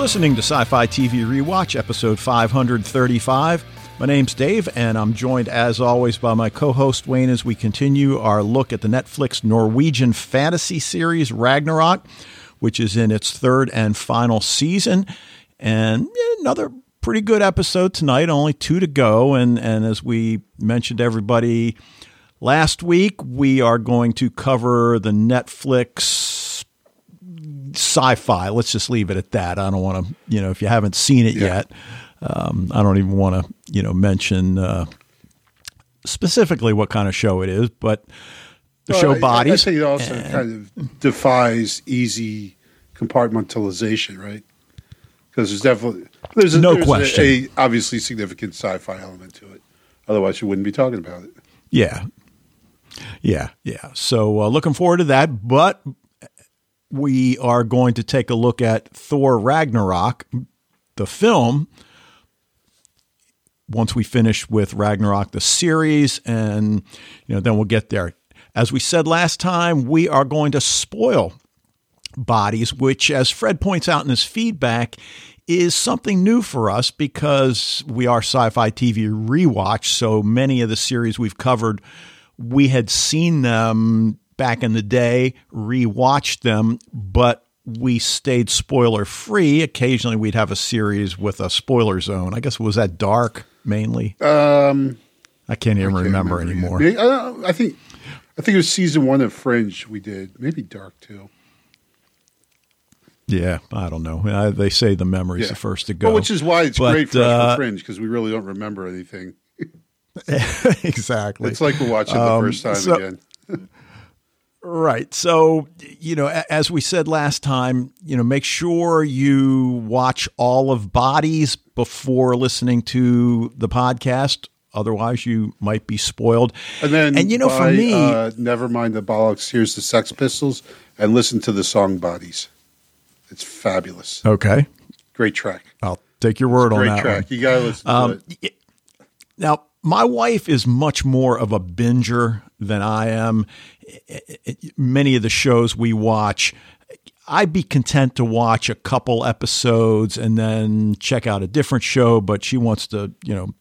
listening to Sci Fi TV Rewatch, episode 535. My name's Dave, and I'm joined, as always, by my co host Wayne as we continue our look at the Netflix Norwegian fantasy series Ragnarok, which is in its third and final season. And another pretty good episode tonight, only two to go. And, and as we mentioned everybody last week, we are going to cover the Netflix sci-fi. Let's just leave it at that. I don't want to, you know, if you haven't seen it yeah. yet, um, I don't even want to, you know, mention uh, specifically what kind of show it is, but the well, show I, bodies. I think it also and, kind of defies easy compartmentalization, right? Because there's definitely there's a, no there's question a, a obviously significant sci-fi element to it. Otherwise, you wouldn't be talking about it. Yeah, yeah, yeah. So uh, looking forward to that. But we are going to take a look at Thor Ragnarok, the film, once we finish with Ragnarok, the series, and you know, then we'll get there. As we said last time, we are going to spoil bodies, which, as Fred points out in his feedback, is something new for us because we are sci fi TV rewatch. So many of the series we've covered, we had seen them back in the day, rewatched them, but we stayed spoiler free. Occasionally, we'd have a series with a spoiler zone. I guess was that Dark mainly. Um, I can't even I can't remember, remember, anymore. I think I think it was season one of Fringe. We did maybe Dark too. Yeah, I don't know. I, they say the memory's yeah. the first to go, well, which is why it's but, great for, uh, for Fringe because we really don't remember anything. exactly. It's like we're watching the um, first time so, again. Right. So, you know, as we said last time, you know, make sure you watch all of Bodies before listening to the podcast. Otherwise, you might be spoiled. And then, and you know, by, for me, uh, never mind the bollocks. Here's the Sex Pistols, and listen to the song "Bodies." It's fabulous. Okay, great track. I'll take your word on that. Great track. One. You gotta listen um, to it. Now, my wife is much more of a binger than I am. Many of the shows we watch, I'd be content to watch a couple episodes and then check out a different show, but she wants to, you know,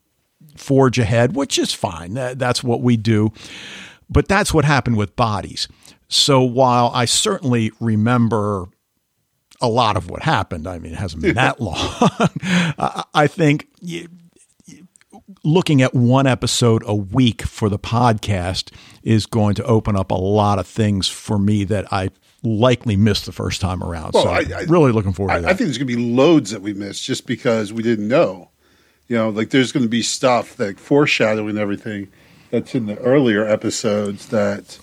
forge ahead, which is fine. That's what we do. But that's what happened with Bodies. So while I certainly remember a lot of what happened, I mean, it hasn't been that long, I think looking at one episode a week for the podcast is going to open up a lot of things for me that I likely missed the first time around. Well, so I, I, really looking forward I, to that. I think there's going to be loads that we missed just because we didn't know. You know, like there's going to be stuff like foreshadowing everything that's in the earlier episodes that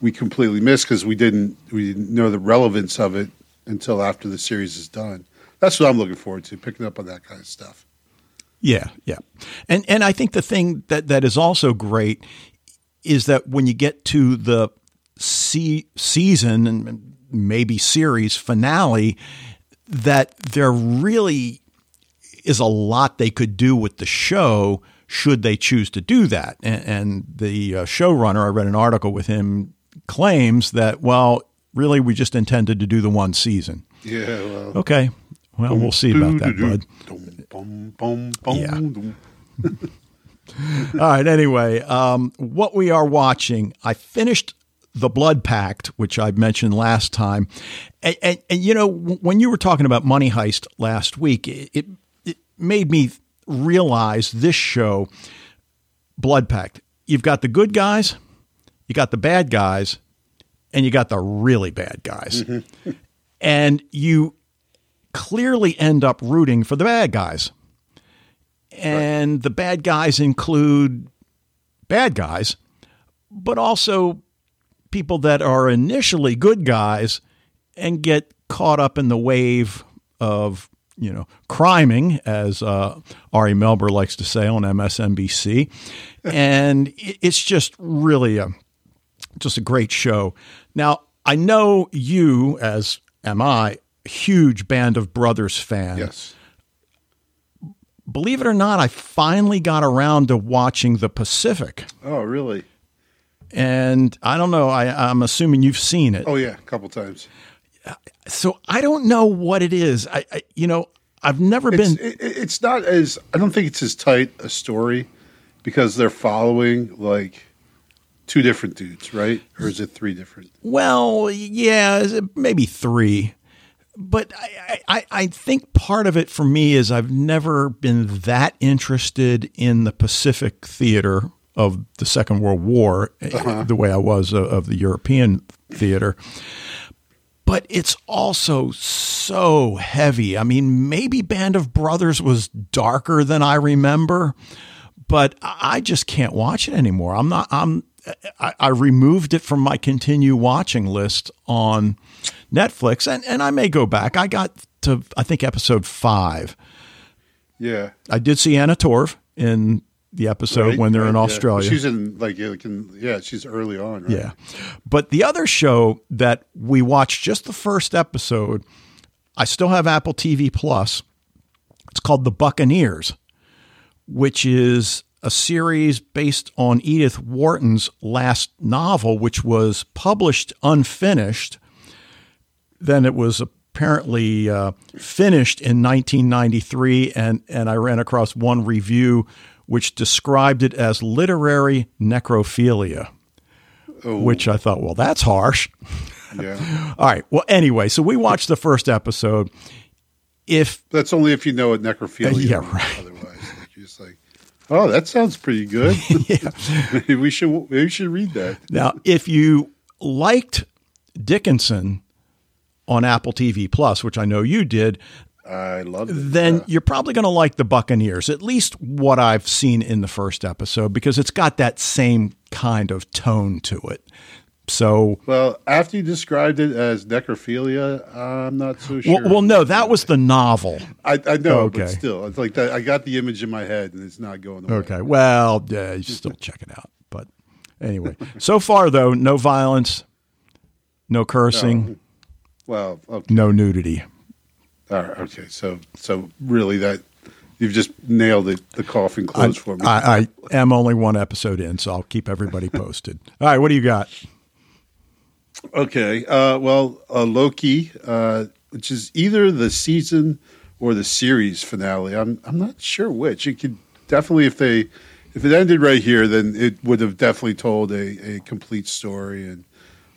we completely missed because we didn't we didn't know the relevance of it until after the series is done. That's what I'm looking forward to, picking up on that kind of stuff. Yeah, yeah. And and I think the thing that that is also great is that when you get to the se- season and maybe series finale that there really is a lot they could do with the show should they choose to do that. And, and the uh, showrunner, I read an article with him, claims that, well, really, we just intended to do the one season. Yeah. Well, okay. Well, we'll see about that, bud. Yeah. All right. Anyway, um, what we are watching, I finished the Blood Pact, which I mentioned last time, and, and, and, you know when you were talking about Money Heist last week, it, it, it made me realize this show, Blood Pact. You've got the good guys, you got the bad guys, and you got the really bad guys, mm-hmm. and you clearly end up rooting for the bad guys. And right. the bad guys include bad guys, but also people that are initially good guys and get caught up in the wave of, you know, criming, as uh, Ari Melber likes to say on MSNBC. and it's just really a just a great show. Now, I know you, as am I, huge Band of Brothers fan. Yes. Believe it or not, I finally got around to watching The Pacific. Oh, really? And I don't know. I, I'm assuming you've seen it. Oh yeah, a couple times. so I don't know what it is. I, I you know, I've never It's, been. it, it's not as I don't think it's as tight a story because they're following like two different dudes, right? Or is it three different? Well, yeah, maybe three. But I, I, I think part of it for me is I've never been that interested in the Pacific theater of the Second World War uh-huh. the way I was of, of the European theater. But it's also so heavy. I mean, maybe Band of Brothers was darker than I remember, but I just can't watch it anymore. I'm not. I'm. I, I removed it from my continue watching list on Netflix, and, and I may go back. I got to I think episode five. Yeah, I did see Anna Torv in the episode Right, when they're in right, yeah. Australia. She's in like, yeah, like in, yeah, she's early on, right? Yeah. But the other show that we watched just the first episode, I still have Apple TV Plus. It's called The Buccaneers, which is a series based on Edith Wharton's last novel, which was published unfinished. Then it was apparently uh, finished in 1993, and, and I ran across one review which described it as literary necrophilia Oh, which I thought, well, that's harsh. yeah. All right. Well, anyway, so we watched the first episode. If That's only if you know what necrophilia. Uh, yeah, right. Otherwise, you're just like, oh, that sounds pretty good. maybe we should maybe we should read that. now, if you liked Dickinson on Apple TV Plus, which I know you did, I love it. then Yeah. you're probably going to like the Buccaneers, at least what I've seen in the first episode, because it's got that same kind of tone to it. So, Well, after you described it as necrophilia, I'm not so sure. well, well, no, that was the novel. I, I know, Okay. but still, it's like that. I got the image in my head, and it's not going away. Okay. Well, yeah, you still check it out. But anyway, so far though, no violence, no cursing, Well, okay. no nudity. All right, okay. So, so really, that you've just nailed it. The coffin I, closed for me. I, I am only one episode in, so I'll keep everybody posted. All right, what do you got? Okay. Uh, well, uh, Loki, uh, which is either the season or the series finale. I'm I'm not sure which. It could definitely if they if it ended right here, then it would have definitely told a, a complete story. And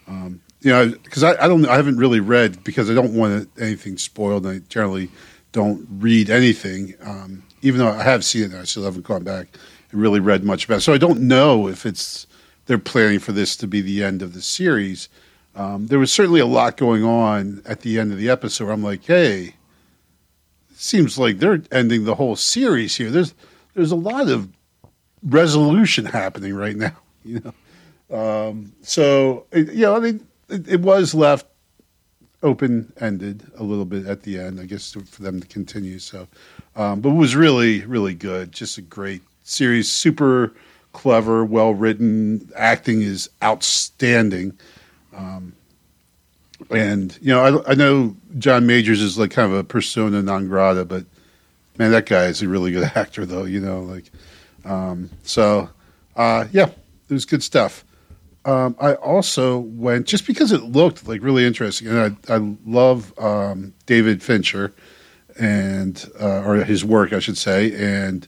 um, you know, because I, I don't I haven't really read because I don't want anything spoiled. And I generally don't read anything, um, even though I have seen it. I still haven't gone back and really read much about. it. So I don't know if it's they're planning for this to be the end of the series. Um, there was certainly a lot going on at the end of the episode. I'm like, hey, it seems like they're ending the whole series here. There's there's a lot of resolution happening right now. You know, um, so you know, I mean, it, it was left open ended a little bit at the end, I guess, for them to continue. So, um, but it was really really good. Just a great series, super clever, well written. Acting is outstanding. And you know, I, I know John Majors is like kind of a persona non grata, but man, that guy is a really good actor, though. You know, like um, so. Uh, yeah, it was good stuff. Um, I also went just because it looked like really interesting, and I, I love um, David Fincher and uh, or his work, I should say, and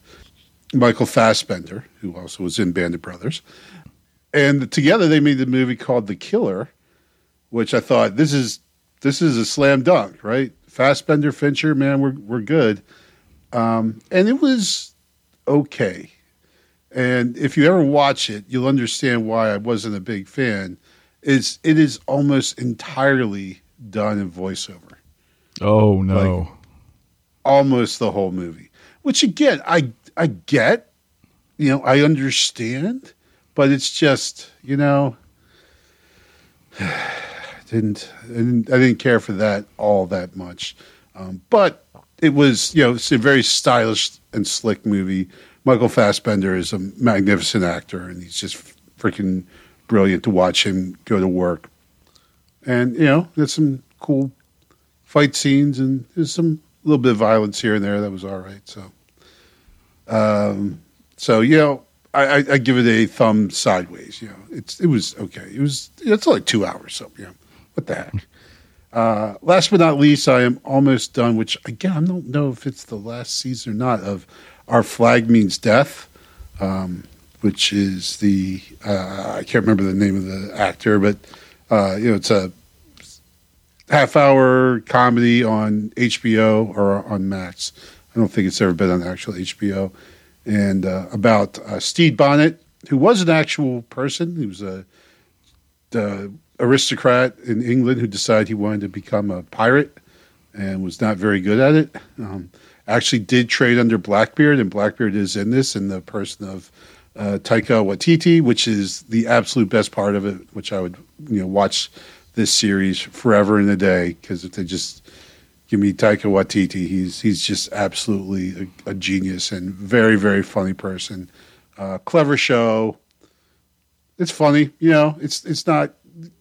Michael Fassbender, who also was in Band of Brothers, and together they made the movie called The Killer which I thought this is this is a slam dunk, right? Fassbender, Fincher, man, we're we're good. Um, and it was okay. And if you ever watch it, you'll understand why I wasn't a big fan. Is it is almost entirely done in voiceover, Oh no. almost the whole movie. Which again, I I get, you know, I understand, but it's just you know didn't I didn't, I didn't care for that all that much. Um, but it was you know it's a very stylish and slick movie. Michael Fassbender is a magnificent actor, and he's just freaking brilliant to watch him go to work. And you know, there's some cool fight scenes, and there's some little bit of violence here and there that was all right. So, um, so you know, I, I, I give it a thumb sideways. You know, it's it was okay. It was it's like two hours. So you know, what the heck. Uh, last but not least, I am almost done. Which again, I don't know if it's the last season or not of Our Flag Means Death, um, which is the uh, I can't remember the name of the actor, but uh, you know it's a half hour comedy on HBO or on Max. I don't think it's ever been on actual HBO. And uh, about uh, Stede Bonnet, who was an actual person. He was a aristocrat in England who decided he wanted to become a pirate and was not very good at it. Um, actually, did trade under Blackbeard, and Blackbeard is in this in the person of uh, Taika Waititi, which is the absolute best part of it. Which I would you know watch this series forever and a day because if they just give me Taika Waititi, he's he's just absolutely a, a genius and very very funny person. Uh, clever show. It's funny, you know. It's it's not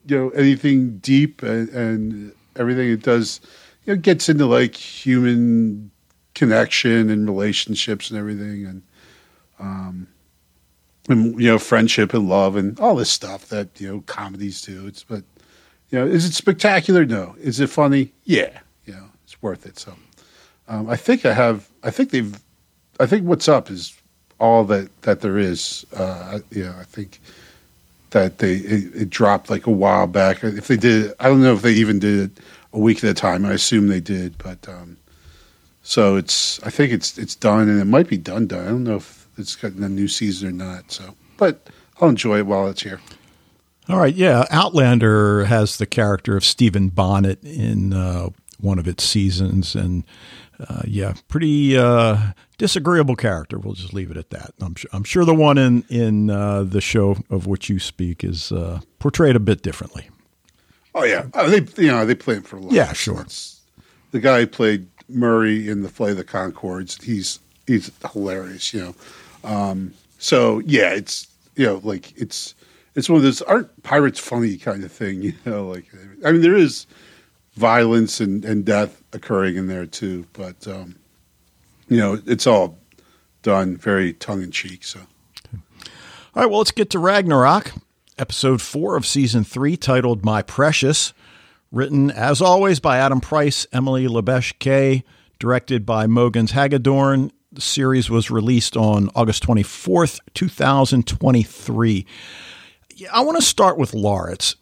you know anything deep and, and everything it does. Know, gets into like human connection and relationships and everything, and um, and you know friendship and love and all this stuff that you know comedies do. It's but you know, is it spectacular? No. Is it funny? Yeah. You know, it's worth it. So, um, I think I have. I think they've. I think what's up is all that that there is. Uh, yeah, I think that they it, it, dropped like a while back. If they did, I don't know if they even did it a week at a time. I assume they did, but um, so it's. I think it's it's done, and it might be done done. I don't know if it's got a new season or not. So, but I'll enjoy it while it's here. All right, yeah. Outlander has the character of Stephen Bonnet in uh, one of its seasons, and uh, yeah, pretty uh, disagreeable character. We'll just leave it at that. I'm sure, I'm sure the one in in uh, the show of which you speak is uh, portrayed a bit differently. Oh yeah, uh, they you know they play him for a lot. Yeah, sure. It's, the guy who played Murray in the of the Conchords, he's he's hilarious. You know, um, so yeah, it's you know like it's it's one of those aren't pirates funny kind of thing, you know. Like, I mean, there is violence and, and death occurring in there too, but um, you know, it's all done very tongue in cheek. So, all right, well, let's get to Ragnarok, episode four of season three, titled "My Precious," written as always by Adam Price, Emilie Lebech Kaae, directed by Mogens Hagedorn. The series was released on August twenty fourth, two thousand twenty three. I want to start with Laurits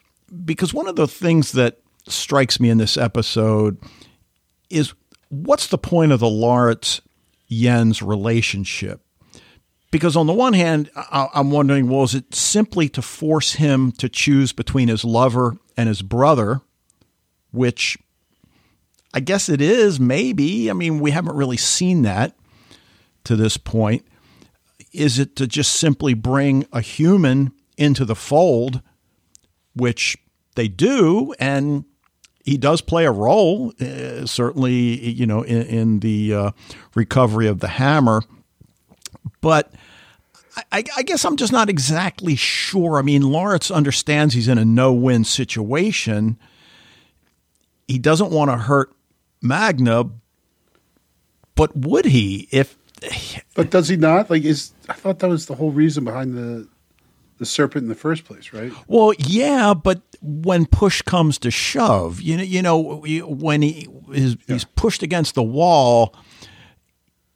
because one of the things that strikes me in this episode is what's the point of the Laurits Jens relationship? Because on the one hand, I'm wondering, well, is it simply to force him to choose between his lover and his brother, which I guess it is, maybe. I mean, we haven't really seen that to this point. Is it to just simply bring a human into the fold, which they do, and he does play a role, uh, certainly, you know, in, in the uh, recovery of the hammer. But I, I, guess I'm just not exactly sure. I mean, Laurits understands he's in a no-win situation. He doesn't want to hurt Magne, but would he if? But does he not? Like, is I thought that was the whole reason behind the the serpent in the first place, right? Well, yeah, but when push comes to shove, you know, you know, when he is yeah. he's pushed against the wall,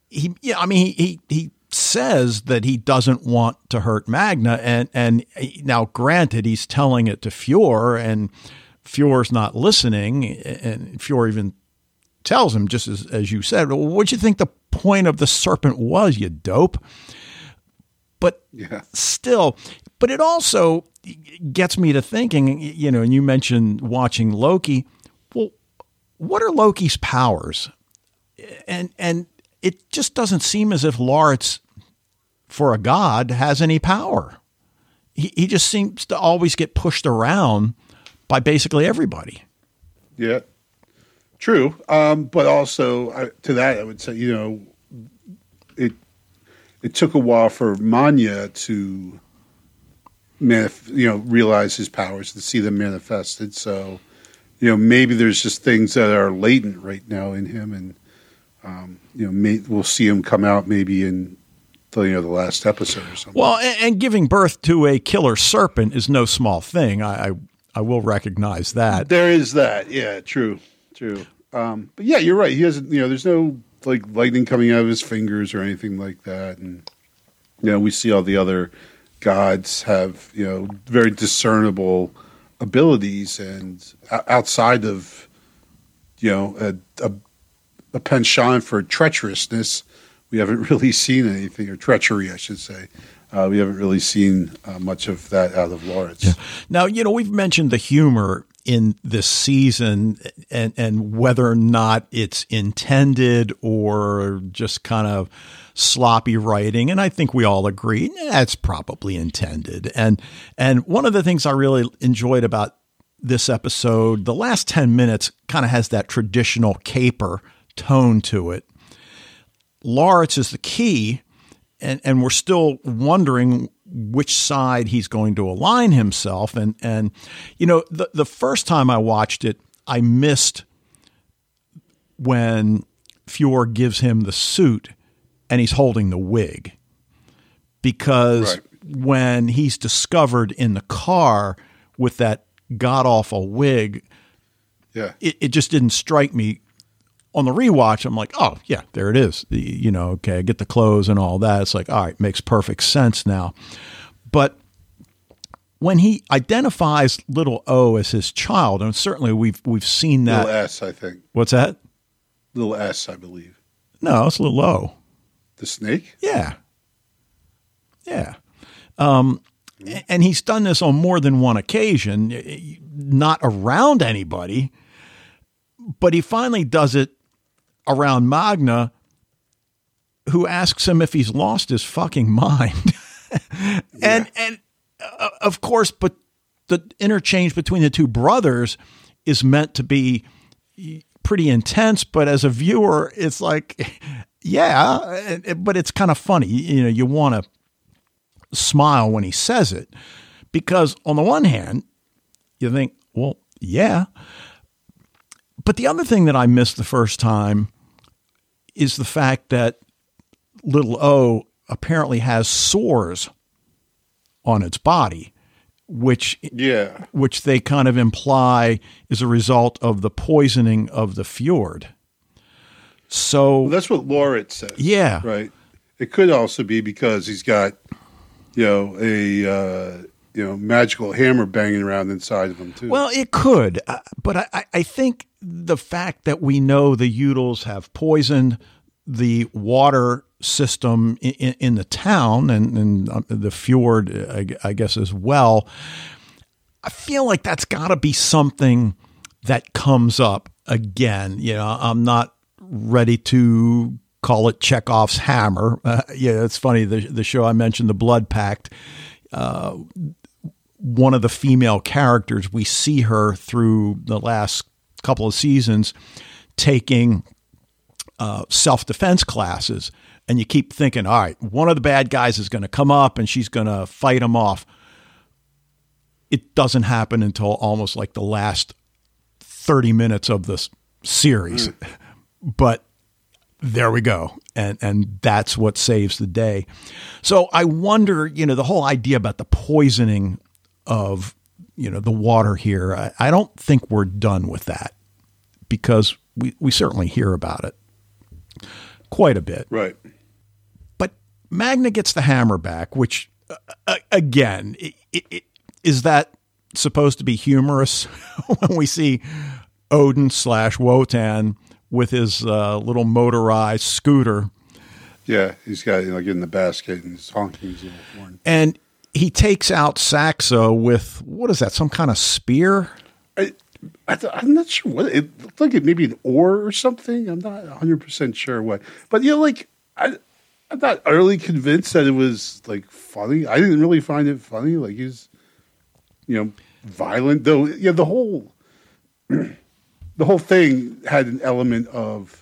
he, yeah, I mean, he, he he says that he doesn't want to hurt Magne, and and now, granted, he's telling it to Fjor, and Fjor's not listening, and Fjor even tells him, just as as you said, well, what do you think the point of the serpent was, you dope? But yeah. still, but it also gets me to thinking, you know, and you mentioned watching Loki. Well, what are Loki's powers? And and it just doesn't seem as if Laurits, for a god, has any power. He he just seems to always get pushed around by basically everybody. Yeah, true. Um, but also uh, to that, I would say, you know, it it took a while for Magne to manif- you know realize his powers to see them manifested. So you know maybe there's just things that are latent right now in him, and um, you know may, we'll see him come out maybe in the, you know the last episode or something. Well, and, and, giving birth to a killer serpent is no small thing. I, I I will recognize that. There is that. Yeah, true, true. Um, but yeah, you're right. He hasn't. You know, there's no like lightning coming out of his fingers or anything like that. And you know, we see all the other gods have you know very discernible abilities, and outside of you know a, a, a penchant for treacherousness, we haven't really seen anything or treachery, I should say. Uh, we haven't really seen uh, much of that out of Laurits. Yeah. Now, you know, we've mentioned the humor in this season and, and whether or not it's intended or just kind of sloppy writing. And I think we all agree that's probably intended. And, and one of the things I really enjoyed about this episode, the last 10 minutes kind of has that traditional caper tone to it. Laurits is the key and and we're still wondering which side he's going to align himself. And and you know the the first time I watched it I missed when Fjor gives him the suit and he's holding the wig. Because right. when he's discovered in the car with that god awful wig yeah. it, it just didn't strike me on the rewatch, I'm like, oh yeah, there it is. The, you know, okay, I get the clothes and all that. It's like, all right, makes perfect sense now. But when he identifies little O as his child, and certainly we've we've seen that. Little S, I think. What's that? Little S, I believe. No, it's little O. The snake? Yeah. Yeah. Um, and he's done this on more than one occasion, not around anybody, but he finally does it around Magne who asks him if he's lost his fucking mind. and yeah. and uh, of course, but the interchange between the two brothers is meant to be pretty intense, but as a viewer, it's like yeah, but it's kind of funny. You know, you want to smile when he says it because on the one hand, you think, well, yeah. But the other thing that I missed the first time is the fact that little o apparently has sores on its body which yeah. which they kind of imply is a result of the poisoning of the fjord. So well, that's what Laurits says yeah. Right. It could also be because he's got you know a uh, you know magical hammer banging around inside of them too well it could uh, but I, I think the fact that we know the Jutuls have poisoned the water system in, in the town and, and, uh, the fjord, I, I guess, as well, I feel like that's got to be something that comes up again. You know, I'm not ready to call it Chekhov's hammer. Uh, yeah, it's funny. The, the show I mentioned, The Blood Pact, uh, one of the female characters, we see her through the last couple of seasons taking uh, self defense classes. And you keep thinking, all right, one of the bad guys is going to come up and she's going to fight him off. It doesn't happen until almost like the last 30 minutes of this series. Mm. But there we go. And and that's what saves the day. So I wonder, you know, the whole idea about the poisoning of, you know, the water here, I, I don't think we're done with that because we, we certainly hear about it quite a bit. Right. But Magne gets the hammer back, which, uh, uh again, it, it, it, is that supposed to be humorous when we see Odin slash Wotan with his uh, little motorized scooter? Yeah, he's got you know, like in the basket and he's honking his little horn. And he takes out Saxa with what is that? Some kind of spear? I, I am not sure what it looked like. It maybe an oar or something. I'm not 100 percent sure what. But you know, like I, I'm not utterly convinced that it was like funny. I didn't really find it funny. Like he's, you know, violent though. Yeah, the whole, the whole thing had an element of.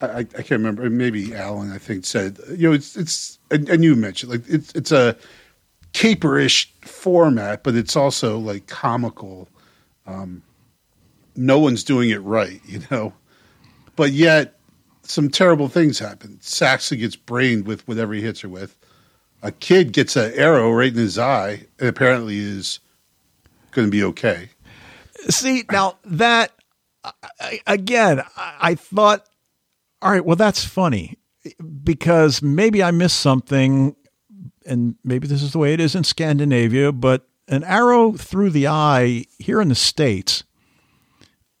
I, I can't remember. Maybe Alan, I think, said you know it's it's and, and you mentioned like it's it's a caperish format, but it's also like comical. Um, no one's doing it right, you know. But yet, some terrible things happen. Saxa gets brained with whatever he hits her with. A kid gets an arrow right in his eye and apparently is going to be okay. See, now that again, I thought, all right, well, that's funny because maybe I missed something, and maybe this is the way it is in Scandinavia, but an arrow through the eye here in the States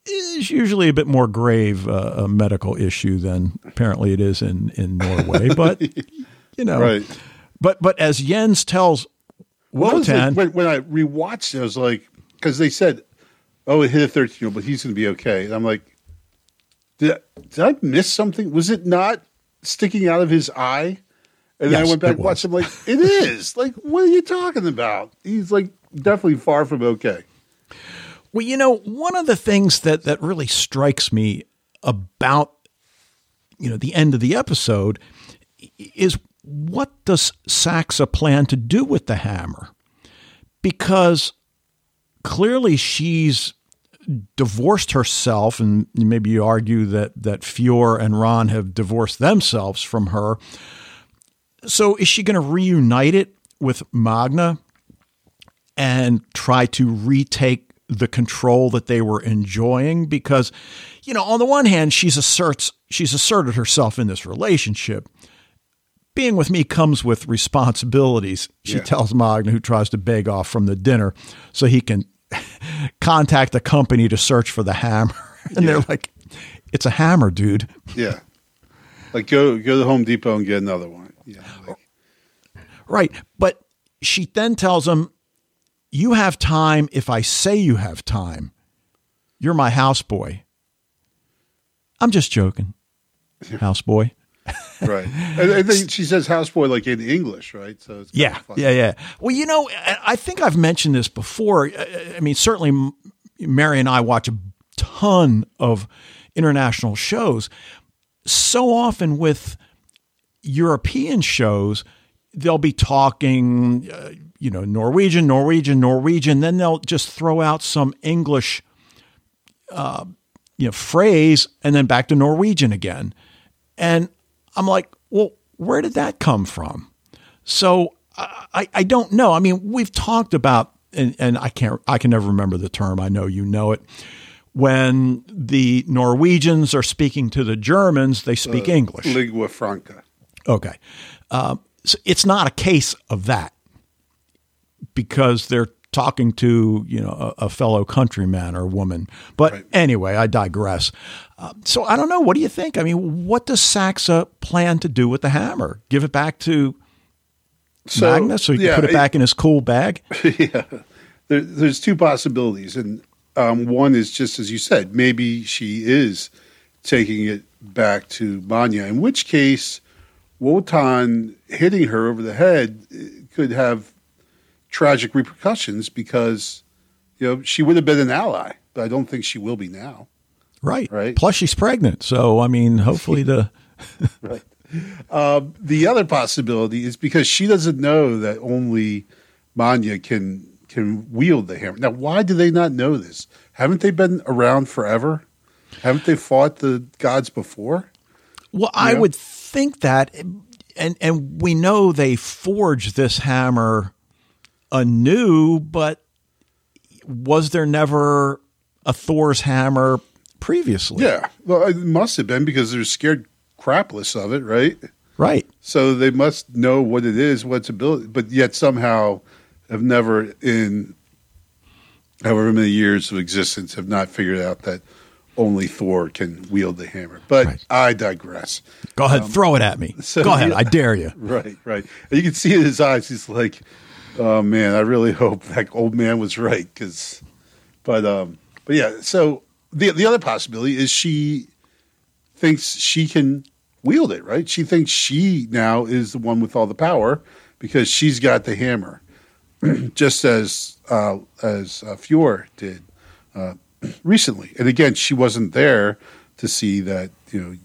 is usually a bit more grave uh, a medical issue than apparently it is in, in Norway. But, you know, Right. but, but as Jens tells What was it- Wotan, when, when I rewatched it, I was like, because they said, "Oh, it hit a 13 year old, but he's going to be okay." And I'm like, did I, did I miss something? Was it not sticking out of his eye? And then I went back and watched. I'm like, it is. Like, what are you talking about? He's like definitely far from okay. Well, you know, one of the things that that really strikes me about you know the end of the episode is what does Saxa plan to do with the hammer? Because clearly she's divorced herself, and maybe you argue that that Fjor and Ran have divorced themselves from her. So is she going to reunite it with Magne and try to retake the control that they were enjoying? Because, you know, on the one hand, she's asserts she's asserted herself in this relationship. Being with me comes with responsibilities, she Yeah. tells Magne, who tries to beg off from the dinner so he can contact the company to search for the hammer. And they're like, it's a hammer, dude. Yeah, like go go to Home Depot and get another one. Yeah, like, Right. But she then tells him, You have time if I say you have time. You're my houseboy. I'm just joking. Houseboy. right. And, then she says houseboy like in English, right? So Yeah. Yeah. Yeah. Well, you know, I think I've mentioned this before. I mean, certainly Mary and I watch a ton of international shows. So often with European shows, they'll be talking, uh, you know, Norwegian, Norwegian, Norwegian. Then they'll just throw out some English, uh, you know, phrase, and then back to Norwegian again. And I'm like, well, where did that come from? So I, I don't know. I mean, we've talked about, and, and I can't, I can never remember the term. I know you know it. When the Norwegians are speaking to the Germans, they speak English. Lingua franca. Okay. Um, so it's not a case of that because they're talking to, you know, a, a fellow countryman or woman. But Right. anyway, I digress. Uh, so I don't know. What do you think? I mean, what does Saxa plan to do with the hammer? Give it back to So, Magnus so he yeah, can put it back in his cool bag? yeah, there, there's two possibilities, and um, one is just as you said, maybe she is taking it back to Magne. In which case, Wotan hitting her over the head eh, could have tragic repercussions because you know she would have been an ally, but I don't think she will be now. Right. Right. Plus, she's pregnant. So, I mean, hopefully the. Right. Um, the other possibility is because she doesn't know that only Magne can can wield the hammer. Now, why do they not know this? Haven't they been around forever? Haven't they fought the gods before? Well, I Yeah. would think that, and and we know they forged this hammer anew, but was there never a Thor's hammer previously? Yeah, well, it must have been because they're scared crapless of it, right? Right. So they must know what it is, what its ability, but yet somehow have never, in however many years of existence, have not figured out that only Thor can wield the hammer. But Right. I digress. Go ahead, throw it at me. Um, so Go ahead, the- I dare you. Right, right. You can see in his eyes, he's like, "Oh man, I really hope that old man was right." Because, but um, but yeah. So the the other possibility is she thinks she can wield it. Right? She thinks she now is the one with all the power because she's got the hammer, just as uh, as uh, Fjor did uh, recently. And again, she wasn't there to see that you know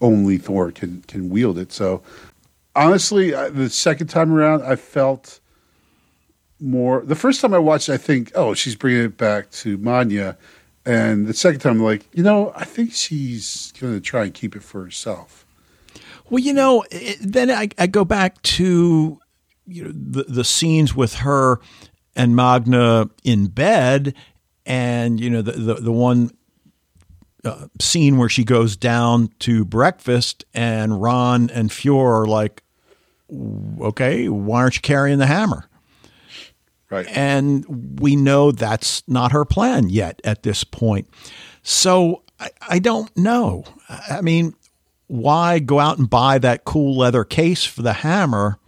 only Thor can can wield it. So honestly, the second time around, I felt more. The first time I watched, I think, oh, she's bringing it back to Magne, and the second time, I'm like, you know, I think she's going to try and keep it for herself. Well, you know, it, then I, I go back to you know the the scenes with her and Magne in bed, and you know the the, the one uh, scene where she goes down to breakfast and Ran and Fjor are like, okay, why aren't you carrying the hammer? Right. And we know that's not her plan yet at this point. So I, I don't know. I mean, why go out and buy that cool leather case for the hammer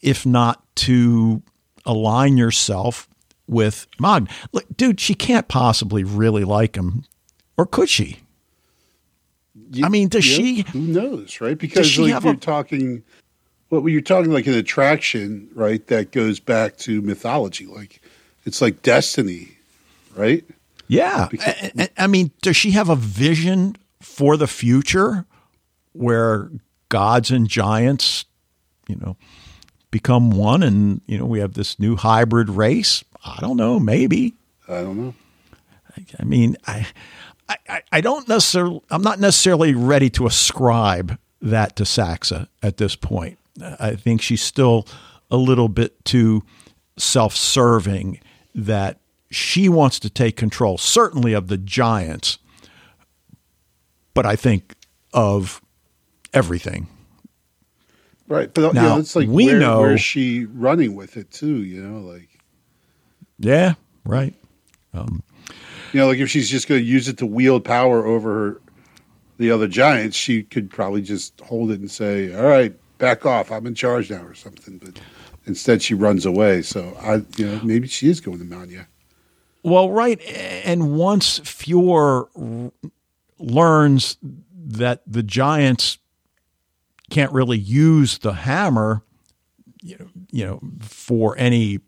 if not to align yourself with Magne? Look, dude, she can't possibly really like him, or could she? I mean, does Yeah, she? Who knows, right? Because like you're a- talking, well, you're talking like an attraction, right? That goes back to mythology. Like it's like destiny, right? Yeah. I, I- I mean, does she have a vision for the future where gods and giants, you know, become one and, you know, we have this new hybrid race? I don't know. Maybe. I don't know. I mean, I, I, I don't necessarily, I'm not necessarily ready to ascribe that to Saxa at this point. I think she's still a little bit too self serving that she wants to take control, certainly of the Giants, but I think of everything. Right, but Now, you know, it's like we where, know- where's she running with it too? You know, like Yeah, right. Um, you know, like if she's just going to use it to wield power over her, the other giants, she could probably just hold it and say, "All right, back off. I'm in charge now," or something. But instead, she runs away. So I, you know, maybe she is going to Magne. Well, right. And once Fjor r- learns that the Giants can't really use the hammer, you know, you know, for any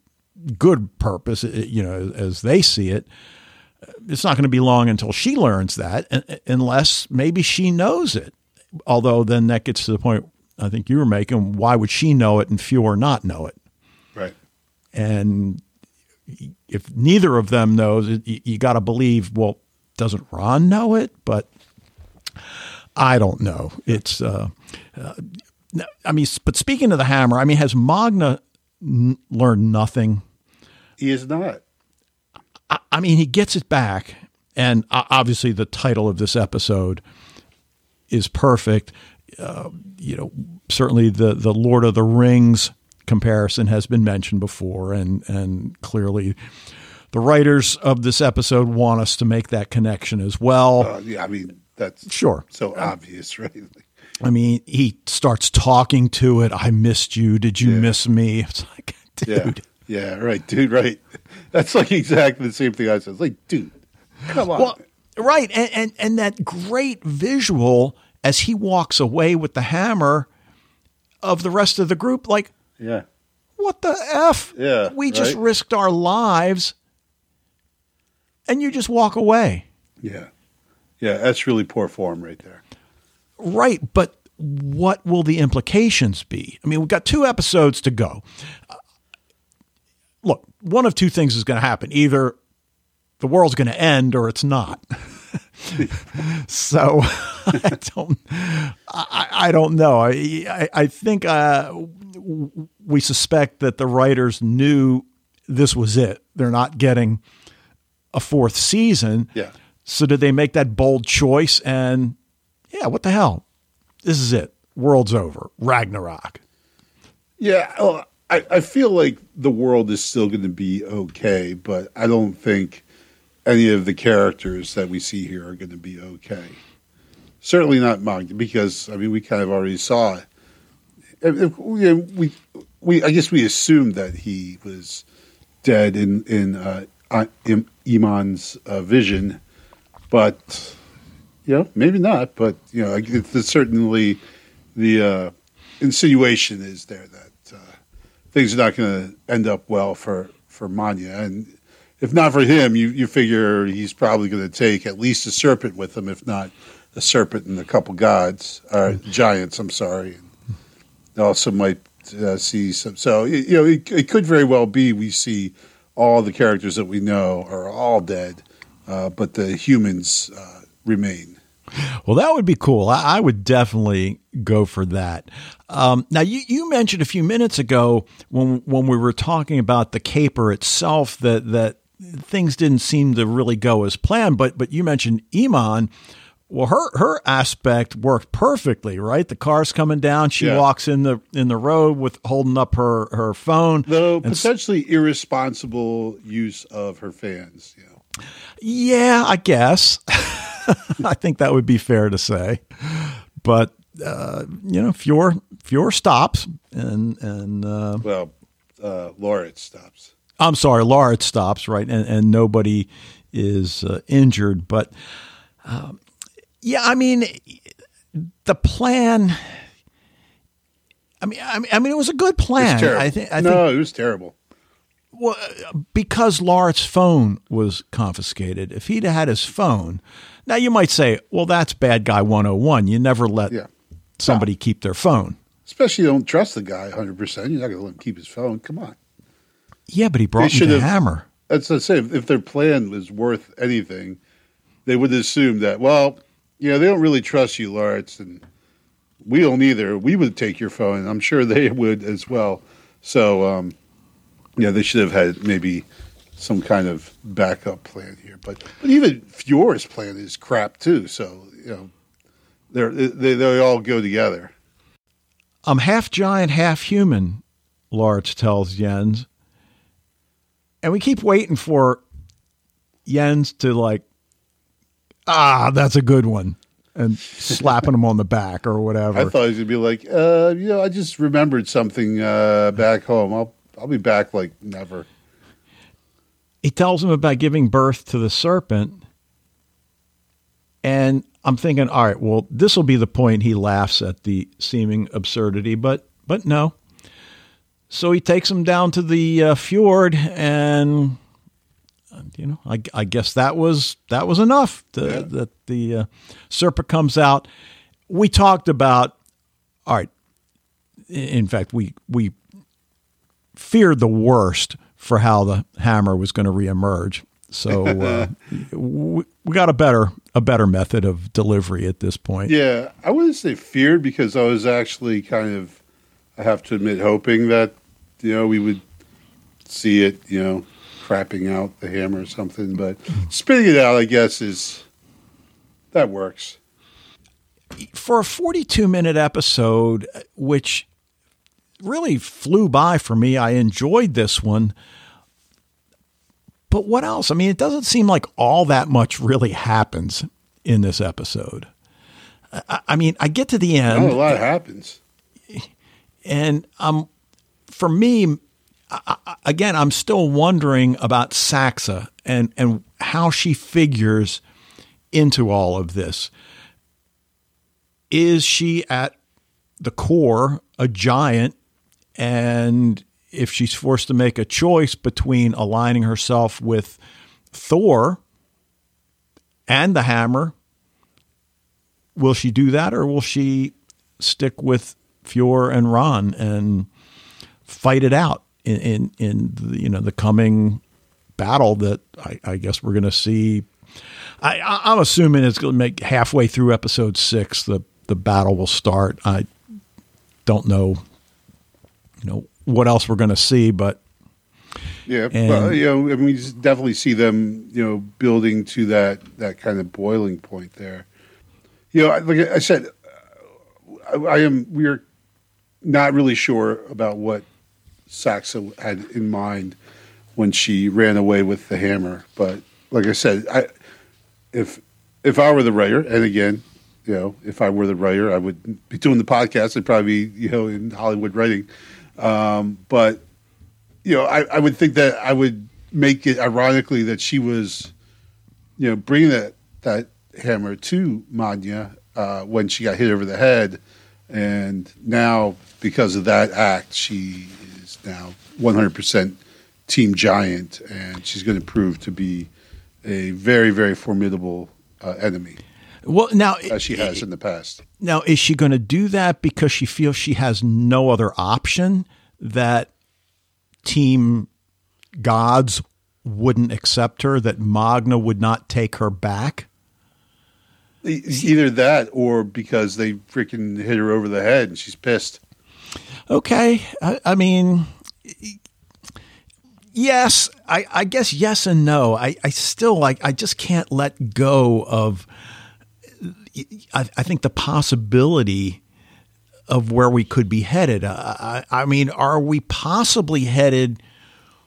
good purpose, you know, as they see it, it's not going to be long until she learns that, unless maybe she knows it. Although then that gets to the point I think you were making. Why would she know it and Fjor not know it? Right. And if neither of them knows, you, you got to believe. Well, doesn't Ran know it? But I don't know. It's. Uh, uh, I mean, but speaking of the hammer, I mean, has Magne n- learned nothing? He is not. I, I mean, he gets it back, and obviously, the title of this episode is perfect. Uh, you know, certainly the the Lord of the Rings comparison has been mentioned before, and and clearly, the writers of this episode want us to make that connection as well. Uh, yeah, I mean that's Sure. so obvious, right? I mean, he starts talking to it. I missed you. Did you Yeah. miss me? It's like, yeah, dude. Yeah, right, dude, right. That's like exactly the same thing I said. It's like, dude, come on. Well, right, and, and and that great visual as he walks away with the hammer of the rest of the group, like yeah, what the f? Yeah, we just right. risked our lives, and you just walk away, yeah, yeah. That's really poor form right there. right? But what will the implications be? I mean, we've got two episodes to go. Look, one of two things is going to happen: either the world's going to end, or it's not. so I don't, I, I don't know. I, I, I think uh, we suspect that the writers knew this was it. They're not getting a fourth season. Yeah. So did they make that bold choice? And yeah, what the hell? This is it. World's over. Ragnarok. Yeah, well, I, I feel like the world is still going to be okay, but I don't think any of the characters that we see here are going to be okay. Certainly not Magda, because I mean we kind of already saw it. If- if- we we I guess we assumed that he was dead in in uh, Iman's uh, vision, but you know maybe not. But you know, certainly the uh, insinuation is there that things are not going to end up well for for Magne, and if not for him, you you figure he's probably going to take at least a serpent with him, if not a serpent and a couple gods or giants. I'm sorry, and also might uh, see some. So you know, it, it could very well be we see all the characters that we know are all dead, uh, but the humans uh, remain. Well, that would be cool. I, I would definitely go for that. Um, now, you, you mentioned a few minutes ago when when we were talking about the caper itself that that things didn't seem to really go as planned. But but you mentioned Iman. Well, her her aspect worked perfectly, right? The car's coming down. She Yeah. walks in the in the road with holding up her her phone. Though And s- potentially irresponsible use of her fans. Know. Yeah, I guess. I think that would be fair to say. But uh, you know, fewer Fjor stops, and and uh, Well, uh, stops. I'm sorry, Laura stops, right, and and nobody is uh, injured. But um, yeah, I mean, the plan. I mean, I mean, I mean, it was a good plan. I think. I no, think it was terrible. well, because Lart's phone was confiscated. If he'd had his phone, now you might say, well, that's bad guy 101. You never let Yeah. somebody keep their phone. Especially you don't trust the guy 100%. You're not going to let him keep his phone. Come on. Yeah, but he brought They the hammer. That's the same. If their plan was worth anything, they would assume that, well, you know, they don't really trust you, Lawrence, and we don't either. We would take your phone, I'm sure they would as well. So, um, yeah, they should have had maybe some kind of backup plan here. But, but even Fjor's plan is crap too. So, you know, they're, they they all go together. I'm half giant, half human, Lawrence tells Jens. And we keep waiting for Jens to, like, ah, that's a good one, and slapping him on the back or whatever. I thought he was gonna be like, uh, you know, I just remembered something uh, back home. I'll I'll be back like never. He tells him about giving birth to the serpent. And I'm thinking, all right, well, this will be the point he laughs at the seeming absurdity, but but no. So he takes him down to the uh, fjord, and you know, I, I guess that was that was enough. The, Yeah. That the uh, serpent comes out. We talked about, all right. In fact, we we feared the worst for how the hammer was going to reemerge. So uh, we, we got a better a better method of delivery at this point. Yeah, I wouldn't say feared because I was actually kind of, I have to admit, hoping that you know we would see it, you know, crapping out the hammer or something. But spitting it out, I guess, is that works. For a 42 minute episode, which really flew by for me, I enjoyed this one. But what else? I mean, it doesn't seem like all that much really happens in this episode. I, I mean, I get to the end. Not a lot happens. and um, for me, I, I, again, I'm still wondering about Saxa and and how she figures into all of this. Is she at the core a giant, and if she's forced to make a choice between aligning herself with Thor and the hammer, will she do that or will she stick with Fjor and Ran and fight it out in in, in the, you know the coming battle that I, I guess we're going to see. I, I'm assuming it's going to make halfway through episode six the the battle will start. I don't know, you know what else we're going to see, but Yeah, And- well, you know, I mean, we definitely see them, you know, building to that that kind of boiling point there. You know, like I said, I, I am. We are not really sure about what Saxa had in mind when she ran away with the hammer. But like I said, I if if I were the writer, and again, you know, if I were the writer, I would be doing the podcast. I'd probably be, you know, in Hollywood writing. Um, but you know, I, I would think that I would make it ironically that she was, you know, bringing that that hammer to Magne uh, when she got hit over the head, and now because of that act, she is now 100% Team Giant, and she's going to prove to be a very very formidable uh, enemy well now as she has in the past. Now, is she going to do that because she feels she has no other option that Team Gods wouldn't accept her, that Magne would not take her back? Either that, or because they freaking hit her over the head, and she's pissed. Okay. I, I mean, yes, I, I guess yes and no. I, I still like. I just can't let go of. I, I think the possibility of where we could be headed. I, I mean, are we possibly headed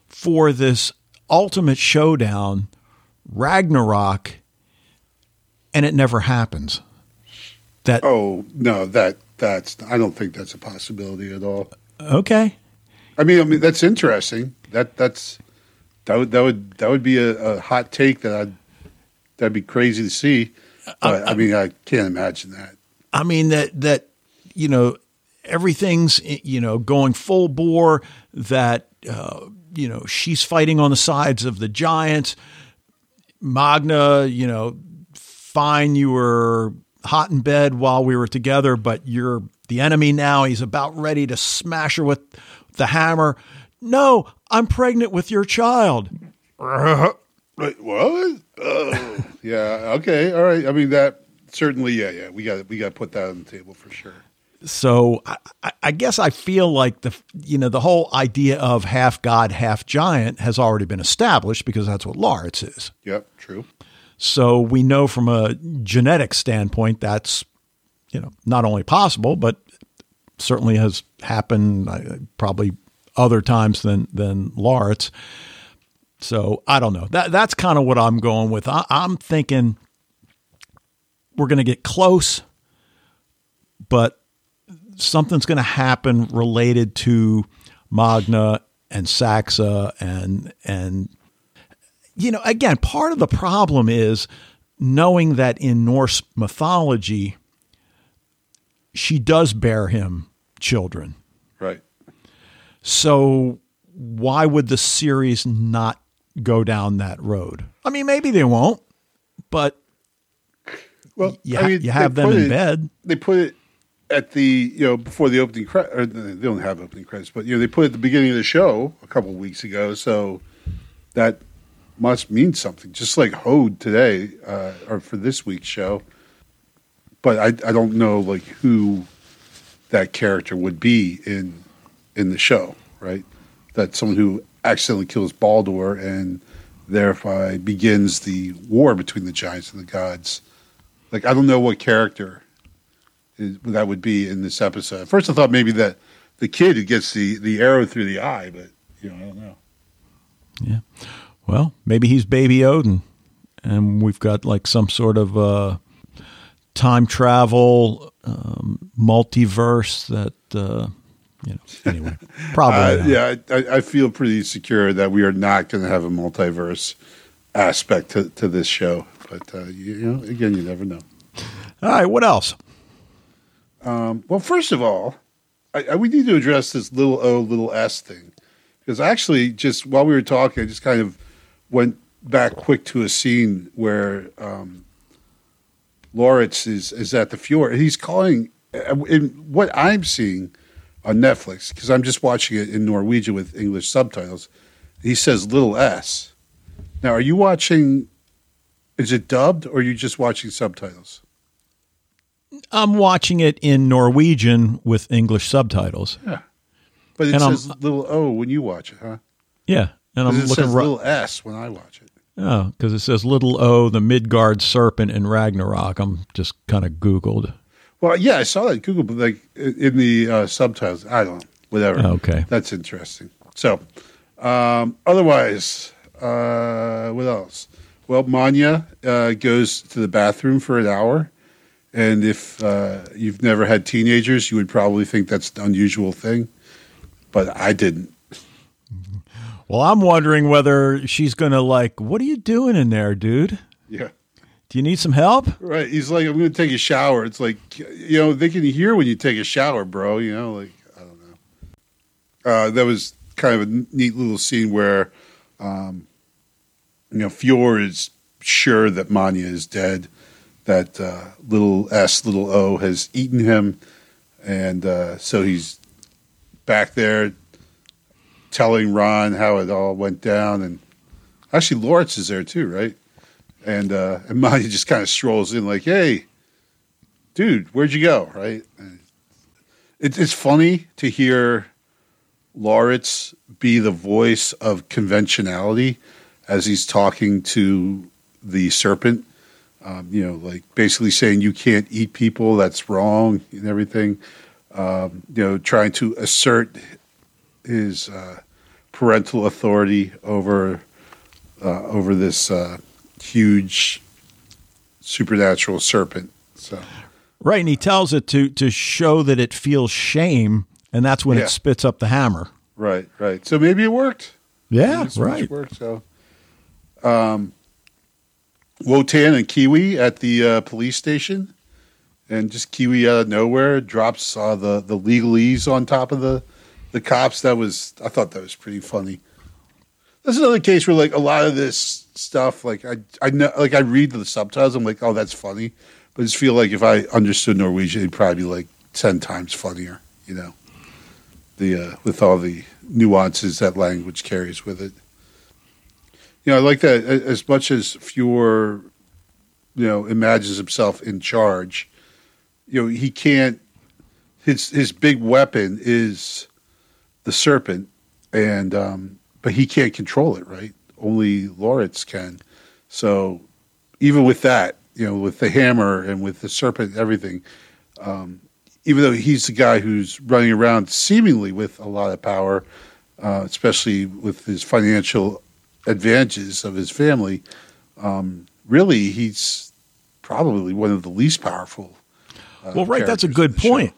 for this ultimate showdown, Ragnarok, and it never happens? That oh no, that that's I don't think that's a possibility at all. Okay. I mean, I mean that's interesting. That that's that would that would that would be a, a hot take that I'd that'd be crazy to see. But, I, I mean, I can't imagine that. I mean that that you know everything's you know going full bore. That uh, you know she's fighting on the sides of the giants. Magne, you know, fine. You were hot in bed while we were together, but you're the enemy now. He's about ready to smash her with the hammer. No, I'm pregnant with your child. Wait, what? Oh, yeah. Okay. All right. I mean that certainly. Yeah. Yeah. We got we got to put that on the table for sure. So I, I, guess I feel like the you know the whole idea of half god, half giant has already been established because that's what Laurits is. Yep. True. So we know from a genetic standpoint that's you know not only possible but certainly has happened uh, probably other times than than Laurits. So I don't know. That that's kind of what I'm going with. I, I'm thinking we're going to get close, but something's going to happen related to Magne and Saxa and and you know, again, part of the problem is knowing that in Norse mythology, she does bear him children. Right. So why would the series not go down that road? I mean, maybe they won't, but well, you, I mean, you have them in it, bed. They put it at the you know before the opening credit. They don't have opening credits, but you know they put it at the beginning of the show a couple of weeks ago. So that must mean something. Just like Hode today, uh, or for this week's show. But I, I don't know like who that character would be in in the show, right? That someone who accidentally kills Baldur and thereby begins the war between the giants and the gods. Like I don't know what character is, that would be in this episode. First, I thought maybe that the kid who gets the the arrow through the eye, but you know I don't know. Yeah. Well, maybe he's Baby Odin, and we've got like some sort of uh, time travel um, multiverse that. Uh, you know, anyway, probably. uh, yeah, I, I, feel pretty secure that we are not going to have a multiverse aspect to, to this show. But uh, you, you, know, again, you never know. All right, what else? Um, well, first of all, I, I, we need to address this little O, little S thing because actually, just while we were talking, I just kind of went back quick to a scene where um, Laurits is is at the fjord. He's calling. In what I'm seeing on Netflix, because I'm just watching it in Norwegian with English subtitles, he says "little s." Now, are you watching? Is it dubbed, or are you just watching subtitles? I'm watching it in Norwegian with English subtitles. Yeah, but it and says I'm, "little o" when you watch it, huh? Yeah, and I'm it looking says little S when I watch it. Oh, because it says little O, the Midgard serpent in Ragnarok. I'm just kind of Googled. Well, yeah, I saw that Google, but like in the uh, subtitles, I don't know, whatever. Okay, that's interesting. So, um, otherwise, uh, what else? Well, Magne uh, goes to the bathroom for an hour, and if uh, you've never had teenagers, you would probably think that's an unusual thing, but I didn't. Well, I'm wondering whether she's going to like, what are you doing in there, dude? Yeah. Do you need some help? Right. He's like, I'm going to take a shower. It's like, you know, they can hear when you take a shower, bro. You know, like, I don't know. Uh, that was kind of a neat little scene where, um, you know, Fjor is sure that Magne is dead, that uh, little S, little O has eaten him. And uh, so he's back there telling Ran how it all went down, and actually Lawrence is there too, right? And uh, and Magne just kind of strolls in like, "Hey, dude, where'd you go?" Right? It, it's funny to hear Laurits be the voice of conventionality as he's talking to the serpent. Um, you know, like basically saying you can't eat people, that's wrong, and everything. Um, you know, trying to assert his uh, parental authority over uh, over this uh, huge supernatural serpent. So, right, and he tells it to to show that it feels shame, and that's when Yeah. it spits up the hammer. right, right. So maybe it worked. Yeah, so right. Worked, so, um, Wotan and Kiwi at the uh, police station, and just Kiwi out of nowhere drops uh, the the legalese on top of the the cops. That was I thought that was pretty funny. That's another case where like a lot of this stuff, like I I know, like I read the subtitles, I'm like, oh, that's funny, but I just feel like if I understood Norwegian, it'd probably be like ten times funnier, you know, the uh, with all the nuances that language carries with it. You know, I like that as much as Fjor, you know, imagines himself in charge. You know, he can't. His his big weapon is the serpent, and um, but he can't control it. Right? Only Laurits can. So even with that, you know, with the hammer and with the serpent, and everything. Um, even though he's the guy who's running around seemingly with a lot of power, uh, especially with his financial advantages of his family, um, really he's probably one of the least powerful. uh, Well, right, that's a good in the show. point.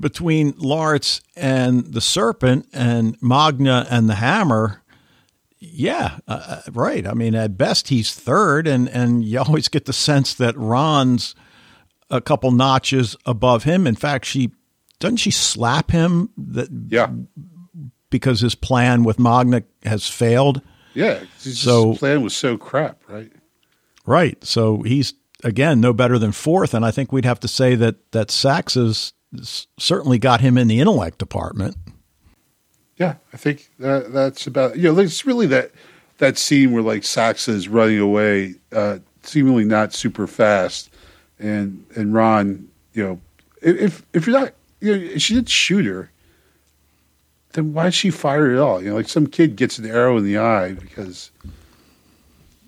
Between Laurits and the serpent and Magne and the hammer, yeah, uh, uh, right. I mean, at best he's third, and and you always get the sense that Ran's a couple notches above him. In fact, she doesn't she slap him that Yeah, because his plan with Magne has failed. yeah. His So- plan was so crap, right? Right. So he's again no better than fourth, and I think we'd have to say that that Saxa has certainly got him in the intellect department. Yeah, I think that that's about you know it's really that that scene where like Saxa is running away, uh, seemingly not super fast, and and Ran, you know, if if you're not, you know, if she did shoot her, then why did she fire at all? You know, like some kid gets an arrow in the eye because,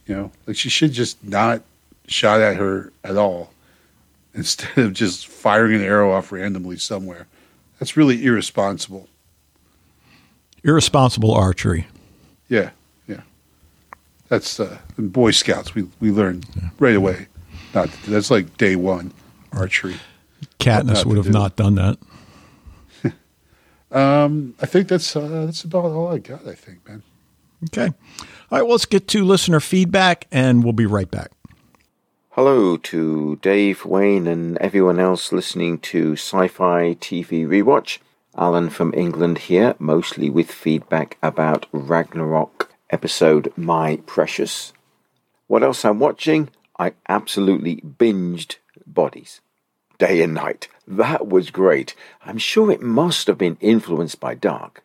you know, like she should just not shot at her at all, instead of just firing an arrow off randomly somewhere. That's really irresponsible. Irresponsible archery. Yeah, yeah. That's uh, in Boy Scouts. We we learned right away. Not that's like day one archery. Katniss Not would have do. not done that. Um, I think that's uh, that's about all I got. I think, man. Okay. All right. Well, let's get to listener feedback, and we'll be right back. Hello to Dave, Wayne, and everyone else listening to Sci Fi TV Rewatch. Alan from England here, mostly with feedback about Ragnarok episode My Precious. What else I'm watching? I absolutely binged Bodies. Day and night. That was great. I'm sure it must have been influenced by Dark.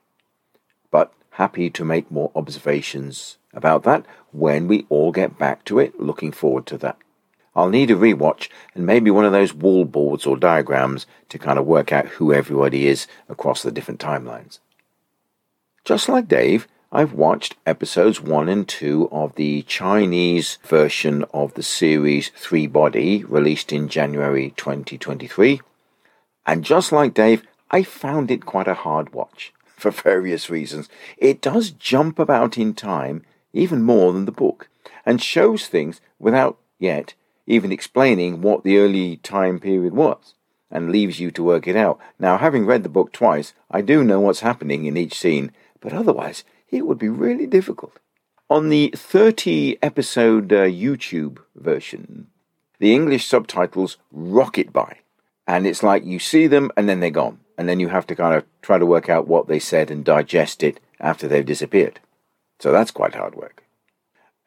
But happy to make more observations about that when we all get back to it. Looking forward to that. I'll need a rewatch and maybe one of those wall boards or diagrams to kind of work out who everybody is across the different timelines. Just like Dave, I've watched episodes 1 and 2 of the Chinese version of the series Three Body, released in January 2023. And just like Dave, I found it quite a hard watch for various reasons. It does jump about in time even more than the book and shows things without yet even explaining what the early time period was and leaves you to work it out. Now, having read the book twice, I do know what's happening in each scene, but otherwise, it would be really difficult. On the 30 episode uh, YouTube version, the English subtitles rocket by. And it's like you see them and then they're gone. And then you have to kind of try to work out what they said and digest it after they've disappeared. So that's quite hard work.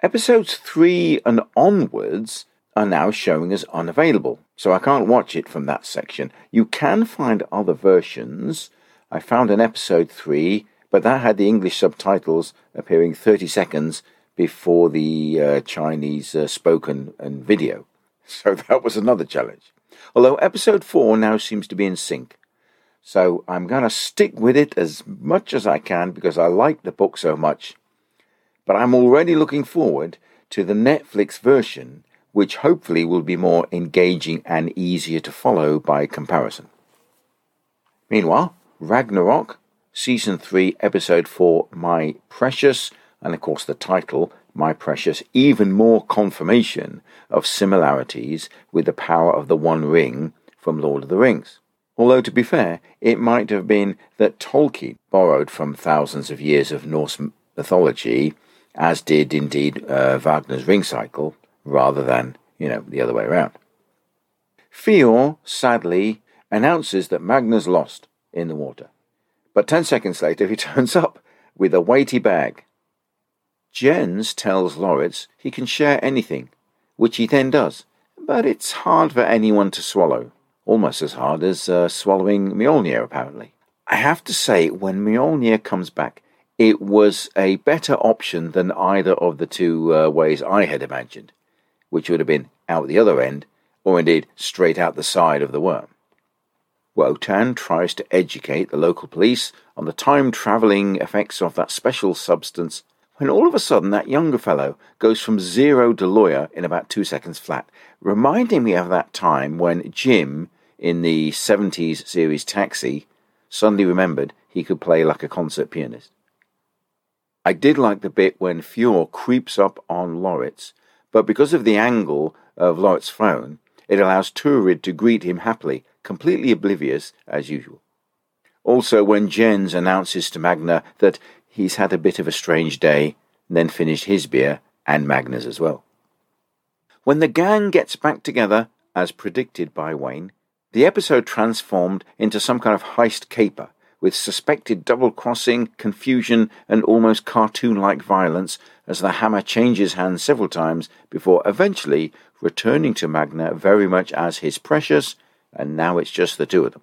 Episodes 3 and onwards are now showing as unavailable, so I can't watch it from that section. You can find other versions. I found an episode 3, but that had the English subtitles appearing 30 seconds before the uh, Chinese uh, spoken and video. So that was another challenge. Although episode 4 now seems to be in sync. So I'm going to stick with it as much as I can because I like the book so much. But I'm already looking forward to the Netflix version, which hopefully will be more engaging and easier to follow by comparison. Meanwhile, Ragnarok, Season 3, Episode 4, My Precious, and of course the title, My Precious, even more confirmation of similarities with the power of the One Ring from Lord of the Rings. Although, to be fair, it might have been that Tolkien borrowed from thousands of years of Norse mythology, as did indeed uh, Wagner's Ring Cycle, rather than, you know, the other way around. Fjor, sadly, announces that Magne's lost in the water. But ten seconds later, he turns up with a weighty bag. Jens tells Laurits he can share anything, which he then does, but it's hard for anyone to swallow almost as hard as uh, swallowing Mjolnir, apparently. I have to say, when Mjolnir comes back, it was a better option than either of the two uh, ways I had imagined, which would have been out the other end, or indeed straight out the side of the worm. Wotan tries to educate the local police on the time travelling effects of that special substance when all of a sudden that younger fellow goes from zero to lawyer in about two seconds flat, reminding me of that time when Jim in the 70s series Taxi suddenly remembered he could play like a concert pianist. I did like the bit when Fjor creeps up on Laurits, but because of the angle of Laurits's phone, it allows Turid to greet him happily, completely oblivious as usual. Also, when Jens announces to Magne that he's had a bit of a strange day, then finished his beer and Magne's as well. When the gang gets back together, as predicted by Wayne, the episode transformed into some kind of heist caper, with suspected double crossing, confusion, and almost cartoon like violence as the hammer changes hands several times before eventually returning to Magne very much as his precious, and now it's just the two of them.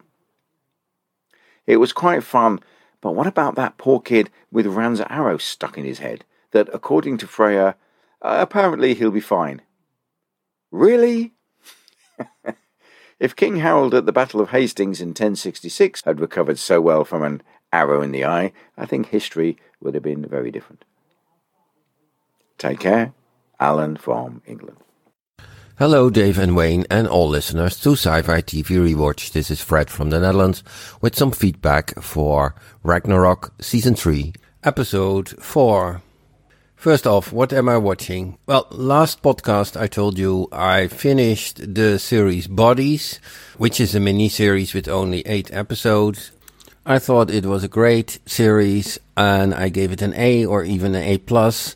It was quite fun, but what about that poor kid with Ran's arrow stuck in his head? That, according to Freya, uh, apparently he'll be fine. Really? If King Harold at the Battle of Hastings in 1066 had recovered so well from an arrow in the eye, I think history would have been very different. Take care. Alan from England. Hello, Dave and Wayne, and all listeners to Sci-Fi TV Rewatch. This is Fred from the Netherlands with some feedback for Ragnarok Season 3, Episode 4. First off, what am I watching? Well, last podcast I told you I finished the series Bodies, which is a mini series with only eight episodes. I thought it was a great series and I gave it an A or even an A plus.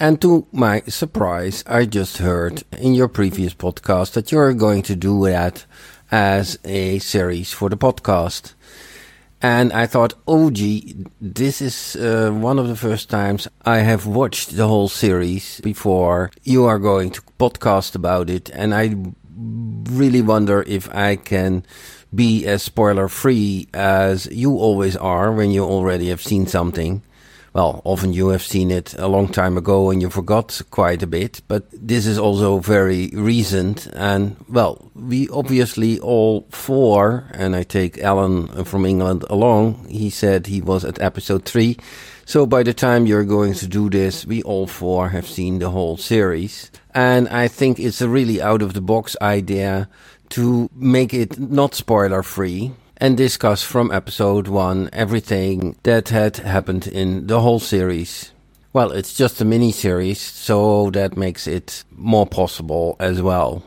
And to my surprise, I just heard in your previous podcast that you're going to do that as a series for the podcast. And I thought, oh gee, this is uh, one of the first times I have watched the whole series before you are going to podcast about it. And I really wonder if I can be as spoiler free as you always are when you already have seen something well, often you have seen it a long time ago and you forgot quite a bit, but this is also very recent. And well, we obviously all four, and I take Alan from England along, he said he was at episode three. So by the time you're going to do this, we all four have seen the whole series. And I think it's a really out of the box idea to make it not spoiler free and discuss from episode 1 everything that had happened in the whole series. Well, it's just a mini series, so that makes it more possible as well.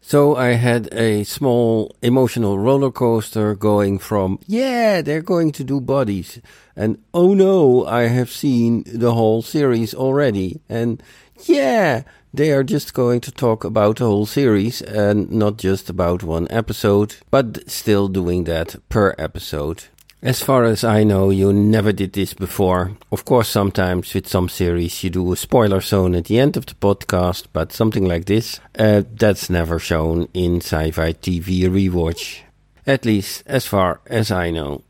So I had a small emotional roller coaster going from, yeah, they're going to do bodies, and oh no, I have seen the whole series already, and yeah, they are just going to talk about the whole series and not just about one episode, but still doing that per episode. As far as I know, you never did this before. Of course, sometimes with some series you do a spoiler zone at the end of the podcast, but something like this, uh, that's never shown in Sci-Fi TV Rewatch. At least as far as I know.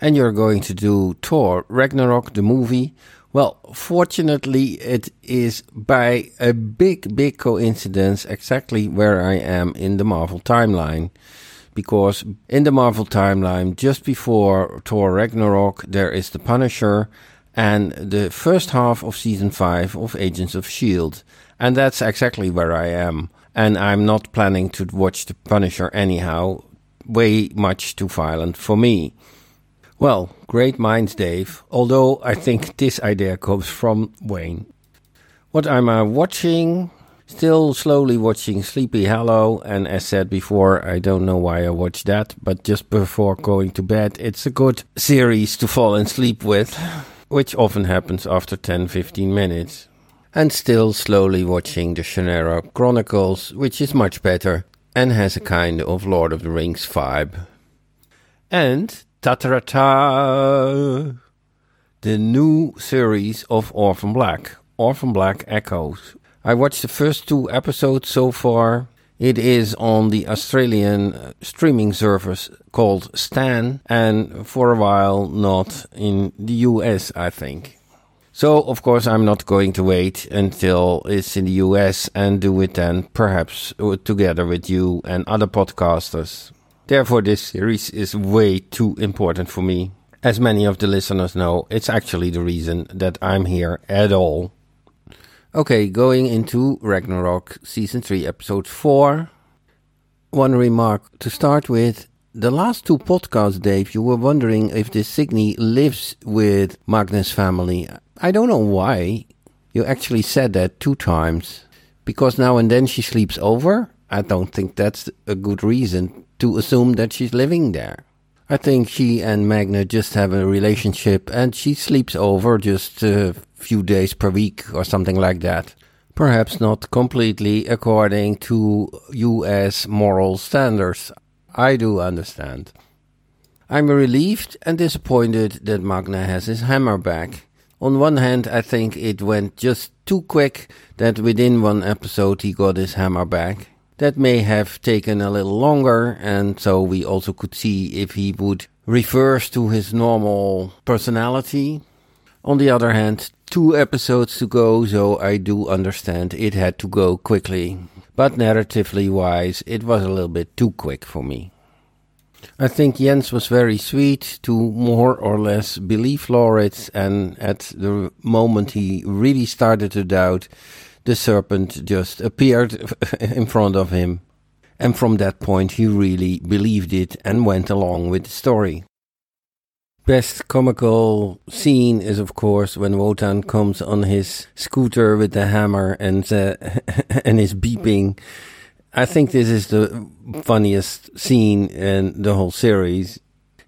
And you're going to do Thor Ragnarok, the movie, well, fortunately, it is by a big, big coincidence exactly where I am in the Marvel timeline. because in the Marvel timeline, just before Thor Ragnarok, there is the Punisher and the first half of season 5 of Agents of S.H.I.E.L.D. And that's exactly where I am. And I'm not planning to watch The Punisher anyhow. Way much too violent for me. Well, great minds, Dave. Although I think this idea comes from Wayne. What am I watching? Still slowly watching Sleepy Hollow, and as said before, I don't know why I watched that, but just before going to bed, it's a good series to fall asleep with, which often happens after 10 15 minutes. And still slowly watching the Shannara Chronicles, which is much better and has a kind of Lord of the Rings vibe. And ta ta ta the new series of Orphan Black, Orphan Black Echoes, I watched the first two episodes so far. It is on the Australian uh, streaming service called Stan, and for a while not in the US, I think. So, of course, I'm not going to wait until it's in the US and do it then, perhaps uh, together with you and other podcasters. Therefore, this series is way too important for me. As many of the listeners know, it's actually the reason that I'm here at all. Okay, going into Ragnarok Season 3, Episode 4. One remark to start with. The last two podcasts, Dave, you were wondering if this Signy lives with Magne's family. I don't know why. You actually said that two times. Because now and then she sleeps over? I don't think that's a good reason to assume that she's living there. I think she and Magne just have a relationship and she sleeps over just a few days per week or something like that. Perhaps not completely according to US moral standards. I do understand. I'm relieved and disappointed that Magne has his hammer back. On one hand, I think it went just too quick that within one episode he got his hammer back. That may have taken a little longer, and so we also could see if he would reverse to his normal personality. On the other hand, two episodes to go, so I do understand it had to go quickly. But narratively wise, it was a little bit too quick for me. I think Jens was very sweet to more or less believe Laurits, and at the moment he really started to doubt, the serpent just appeared in front of him. And from that point, he really believed it and went along with the story. Best comical scene is, of course, when Wotan comes on his scooter with the hammer and uh, and is beeping. I think this is the funniest scene in the whole series.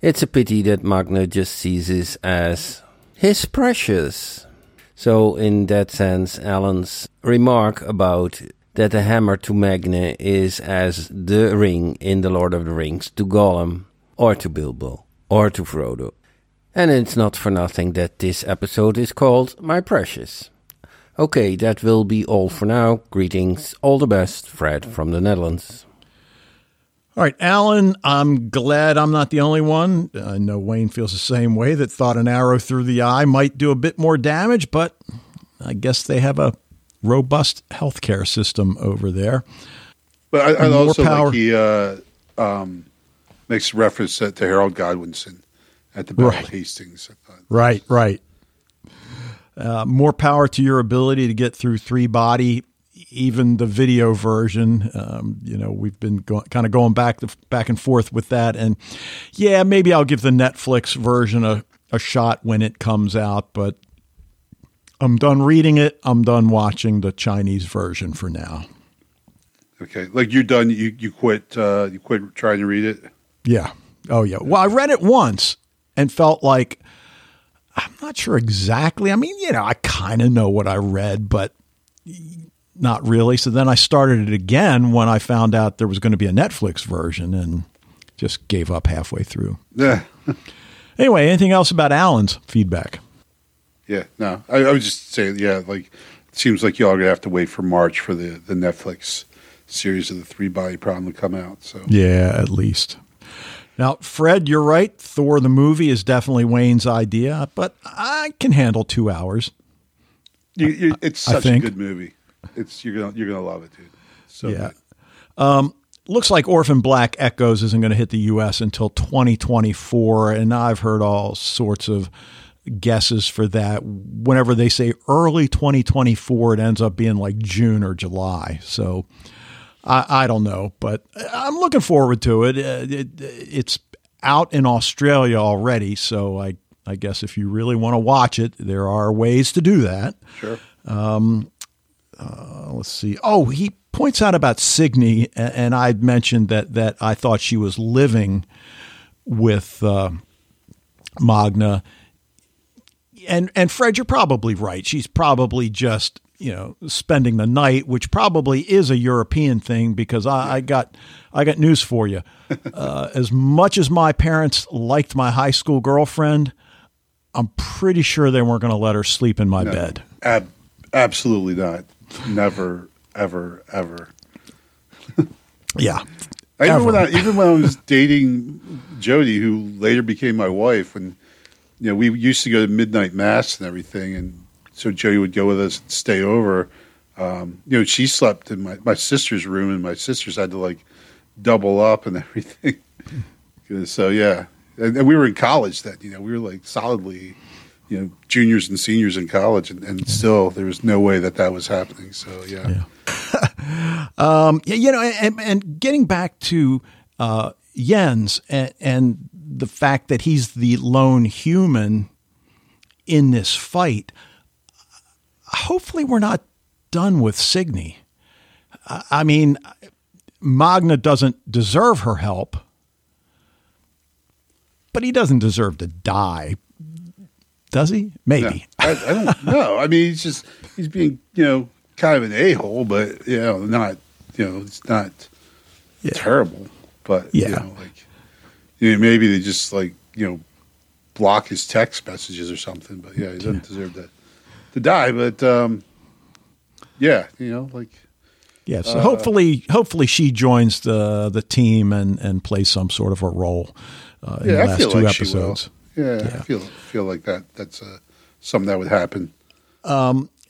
It's a pity that Magne just sees this as his precious. So, in that sense, Alan's remark about that the hammer to Magne is as the ring in The Lord of the Rings to Gollum, or to Bilbo, or to Frodo. And it's not for nothing that this episode is called My Precious. Okay, that will be all for now. Greetings, all the best, Fred from the Netherlands. All right, Alan, I'm glad I'm not the only one. I know Wayne feels the same way that thought an arrow through the eye might do a bit more damage, but I guess they have a robust healthcare system over there. But I, I also power. like he uh, um, makes reference to, Harold Godwinson at the Battle right. of Hastings. Right, right. Uh, more power to your ability to get through three body even the video version. Um, you know, we've been go- kind of going back back and forth with that, and yeah, maybe I'll give the Netflix version a, a shot when it comes out. But I'm done reading it. I'm done watching the Chinese version for now. Okay, like you're done. You you quit. Uh, you quit trying to read it. Yeah. Oh yeah. Well, I read it once and felt like. I'm not sure exactly. I mean, you know, I kind of know what I read, but not really. So then I started it again when I found out there was going to be a Netflix version and just gave up halfway through. Yeah. anyway, anything else about Alan's feedback? Yeah, no. I, I would just say, yeah, like it seems like y'all are gonna have to wait for March for the, the Netflix series of the three body problem to come out. So yeah, at least. Now, Fred, you're right. Thor the movie is definitely Wayne's idea, but I can handle two hours. You, you, it's such a good movie it's you're gonna you're gonna love it, dude. So yeah. Um, looks like Orphan Black Echoes isn't going to hit the U.S. until 2024, and I've heard all sorts of guesses for that. Whenever they say early 2024, it ends up being like June or July. So I, I don't know, but I'm looking forward to it. It, it. It's out in Australia already, so I I guess if you really want to watch it, there are ways to do that. Sure. Um, uh, let's see. Oh, he points out about Signe, and I'd mentioned that that I thought she was living with uh, Magne. And and Fred, you're probably right. She's probably just you know spending the night, which probably is a European thing because I, I got I got news for you. Uh, as much as my parents liked my high school girlfriend, I'm pretty sure they weren't going to let her sleep in my No, bed. ab- absolutely not. Never, ever, ever. Yeah. I, even when I even when I was dating Jody, who later became my wife, and you know we used to go to midnight mass and everything, and so Jody would go with us and stay over. Um, you know, she slept in my, my sister's room, and my sisters had to like double up and everything. so yeah, and, and we were in college then. You know, we were like solidly, you know, juniors and seniors in college, and, and still there was no way that that was happening. So yeah, Yeah. Um, yeah, you know, and, and getting back to uh, Jens and, and the fact that he's the lone human in this fight, hopefully we're not done with Signe. I I mean, Magne doesn't deserve her help, but he doesn't deserve to die. Does he? No, Maybe. I, I don't know. I mean, he's just he's being you know kind of an a hole, but you know not you know it's not Yeah. terrible, but you Yeah. know like you know, maybe they just like you know block his text messages or something. But yeah, he doesn't deserve that to die. But um, yeah, you know like Yeah, so hopefully, hopefully she joins the the team and and plays some sort of a role uh, in yeah, the last two like episodes. Yeah, Yeah. I feel feel like that. That's uh, something that would happen.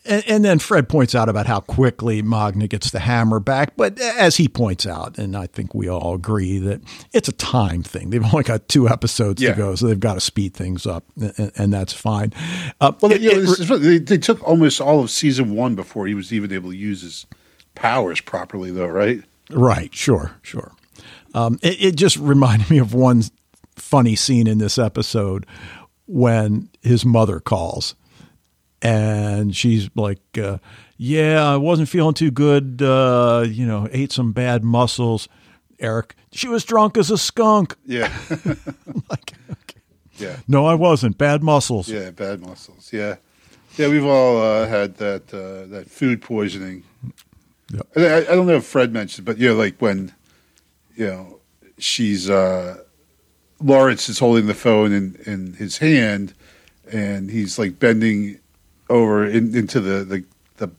And, and then Fred points out about how quickly Magne gets the hammer back, but as he points out, and I think we all agree that it's a time thing. They've only got two episodes Yeah. to go, so they've got to speed things up, and, and that's fine. Uh, Well, it- you know, it- they, they took almost all of season one before he was even able to use his powers properly, though, right? Right, sure, sure. Um, it, it just reminded me of one funny scene in this episode when his mother calls and she's like, uh, Yeah, I wasn't feeling too good. Uh, you know, ate some bad mussels. Eric, she was drunk as a skunk. Yeah, like, okay. yeah, No, I wasn't. Bad mussels. yeah. Bad muscles. Yeah, yeah. We've all uh, had that uh, that food poisoning. Yep. I, I don't know if Fred mentioned, but you know, like when you know she's uh, Lawrence is holding the phone in in his hand, and he's like bending over in, into the, the the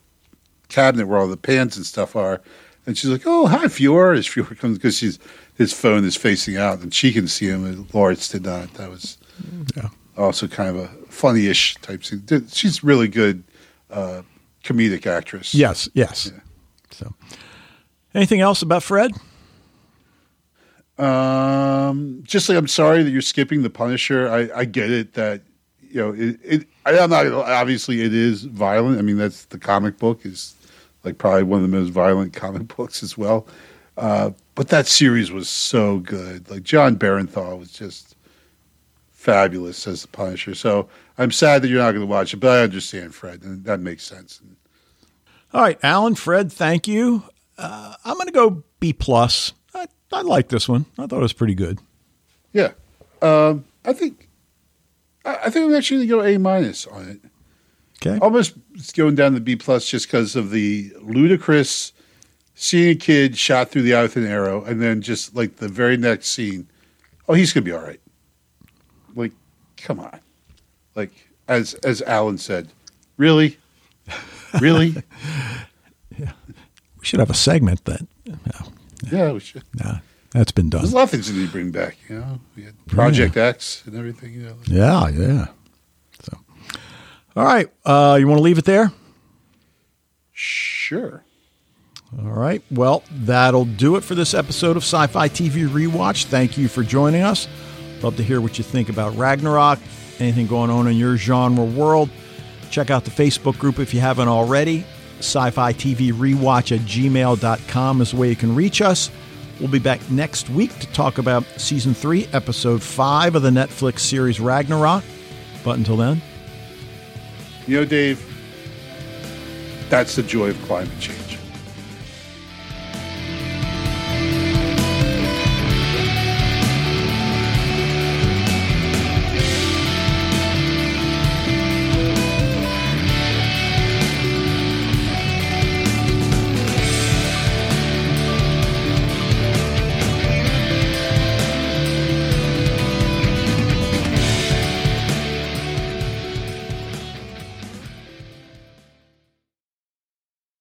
cabinet where all the pans and stuff are, and she's like, "Oh, hi, Fjor." As Fjor comes because she's his phone is facing out, and she can see him, and Lawrence did not. That was Yeah. also kind of a funny-ish type scene. She's really good uh, comedic actress. Yes, yes. Yeah. So, anything else about Fred? Um, just like I'm sorry that you're skipping the Punisher. I, I get it that you know it. it I, I'm not obviously it is violent. I mean that's the comic book is like probably one of the most violent comic books as well. Uh, but that series was so good. Like Jon Bernthal was just fabulous as the Punisher. So I'm sad that you're not going to watch it, but I understand Fred, and that makes sense. All right, Alan, Fred, thank you. Uh, I'm going to go B plus. I, like this one. I thought it was pretty good. Yeah, um, I think I, I think I'm actually going to go A minus on it. Okay. almost going down to B plus just because of the ludicrous seeing a kid shot through the eye with an arrow, and then just like the very next scene, oh, he's gonna be all right. Like, come on, like as as Alan said, really, really, yeah. We should have a segment that. No, yeah, we should. Yeah, that's been done. There's a lot of things that need to bring back. You know, we had Project X and everything. You know, Yeah, yeah. So, all right. Uh, you want to leave it there? sure. All right. Well, that'll do it for this episode of Sci Fi TV Rewatch. Thank you for joining us. Love to hear what you think about Ragnarok, anything going on in your genre world. Check out the Facebook group if you haven't already. Sci Fi TV Rewatch at gmail.com is the way you can reach us. We'll be back next week to talk about season three, episode five of the Netflix series Ragnarok. But until then, You know, Dave, that's the joy of climate change.